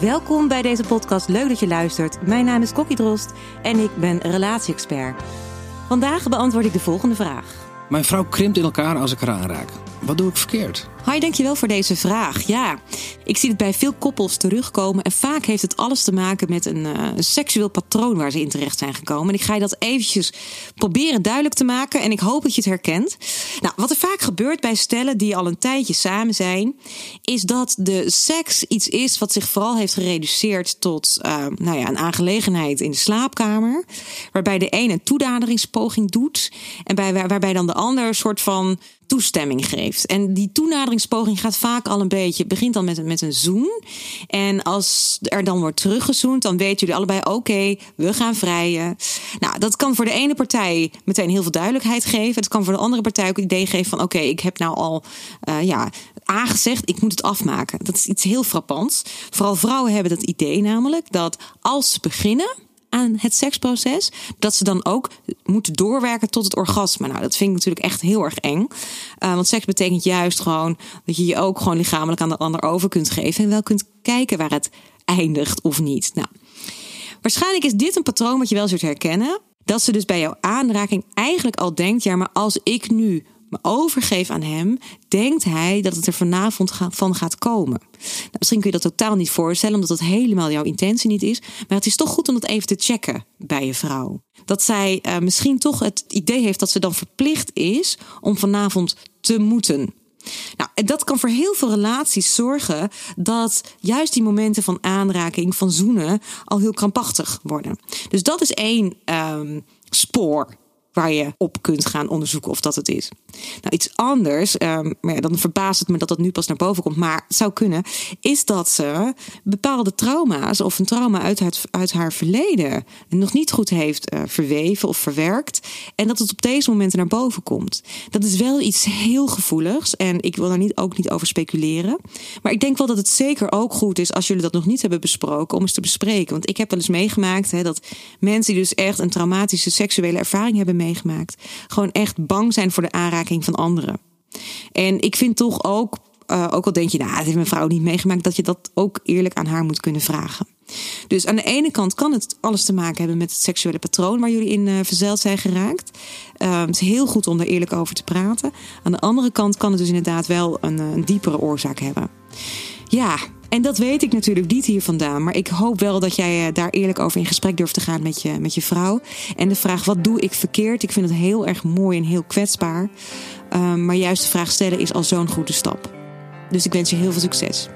welkom bij deze podcast. Leuk dat je luistert. Mijn naam is Kokkie Drost en ik ben relatie-expert. Vandaag beantwoord ik de volgende vraag. Mijn vrouw krimpt in elkaar als ik haar aanraak. Wat doe ik verkeerd? Hi, dankjewel voor deze vraag. Ja, ik zie het bij veel koppels terugkomen. En vaak heeft het alles te maken met een, uh, seksueel patroon waar ze in terecht zijn gekomen. En ik ga je dat eventjes proberen duidelijk te maken. En ik hoop dat je het herkent. Nou, wat er vaak gebeurt bij stellen die al een tijdje samen zijn, is dat de seks iets is wat zich vooral heeft gereduceerd tot uh, nou ja, een aangelegenheid in de slaapkamer. Waarbij de een een toenaderingspoging doet. En bij, waarbij dan de ander een soort van toestemming geeft. En die toenaderingspoging gaat vaak al een beetje, begint dan met, met een zoen. En als er dan wordt teruggezoend, dan weten jullie allebei: oké, we gaan vrijen. Nou, dat kan voor de ene partij meteen heel veel duidelijkheid geven. Het kan voor de andere partij ook het idee geven van: oké, ik heb nou al uh, ja, aangezegd, ik moet het afmaken. Dat is iets heel frappants. Vooral vrouwen hebben dat idee namelijk dat als ze beginnen aan het seksproces, dat ze dan ook moeten doorwerken tot het orgasme. Nou, dat vind ik natuurlijk echt heel erg eng. Uh, want seks betekent juist gewoon dat je je ook gewoon lichamelijk aan de ander over kunt geven en wel kunt kijken waar het eindigt of niet. Nou, waarschijnlijk is dit een patroon wat je wel zult herkennen. Dat ze dus bij jouw aanraking eigenlijk al denkt: ja, maar als ik nu me overgeef aan hem, denkt hij dat het er vanavond van gaat komen. Nou, misschien kun je dat totaal niet voorstellen, omdat dat helemaal jouw intentie niet is. Maar het is toch goed om dat even te checken bij je vrouw. Dat zij uh, misschien toch het idee heeft dat ze dan verplicht is om vanavond te moeten. Nou, en dat kan voor heel veel relaties zorgen dat juist die momenten van aanraking, van zoenen, al heel krampachtig worden. Dus dat is één um, spoor waar je op kunt gaan onderzoeken of dat het is. Nou, iets anders, um, maar dan verbaast het me dat dat nu pas naar boven komt, maar het zou kunnen, is dat ze bepaalde trauma's of een trauma uit haar, uit haar verleden nog niet goed heeft uh, verweven of verwerkt en dat het op deze momenten naar boven komt. Dat is wel iets heel gevoeligs en ik wil daar niet, ook niet over speculeren, maar ik denk wel dat het zeker ook goed is als jullie dat nog niet hebben besproken om eens te bespreken. Want ik heb wel eens meegemaakt hè, dat mensen die dus echt een traumatische seksuele ervaring hebben meegemaakt, meegemaakt. Gewoon echt bang zijn voor de aanraking van anderen. En ik vind toch ook, uh, ook al denk je, nou, dat heeft mijn vrouw niet meegemaakt, dat je dat ook eerlijk aan haar moet kunnen vragen. Dus aan de ene kant kan het alles te maken hebben met het seksuele patroon waar jullie in uh, verzeild zijn geraakt. Uh, het is heel goed om daar eerlijk over te praten. Aan de andere kant kan het dus inderdaad wel een, een diepere oorzaak hebben. Ja, en dat weet ik natuurlijk niet hier vandaan. Maar ik hoop wel dat jij eh, daar eerlijk over in gesprek durft te gaan met je, met je vrouw. En de vraag: wat doe ik verkeerd? Ik vind het heel erg mooi en heel kwetsbaar. Um, maar juist de vraag stellen is al zo'n goede stap. Dus ik wens je heel veel succes.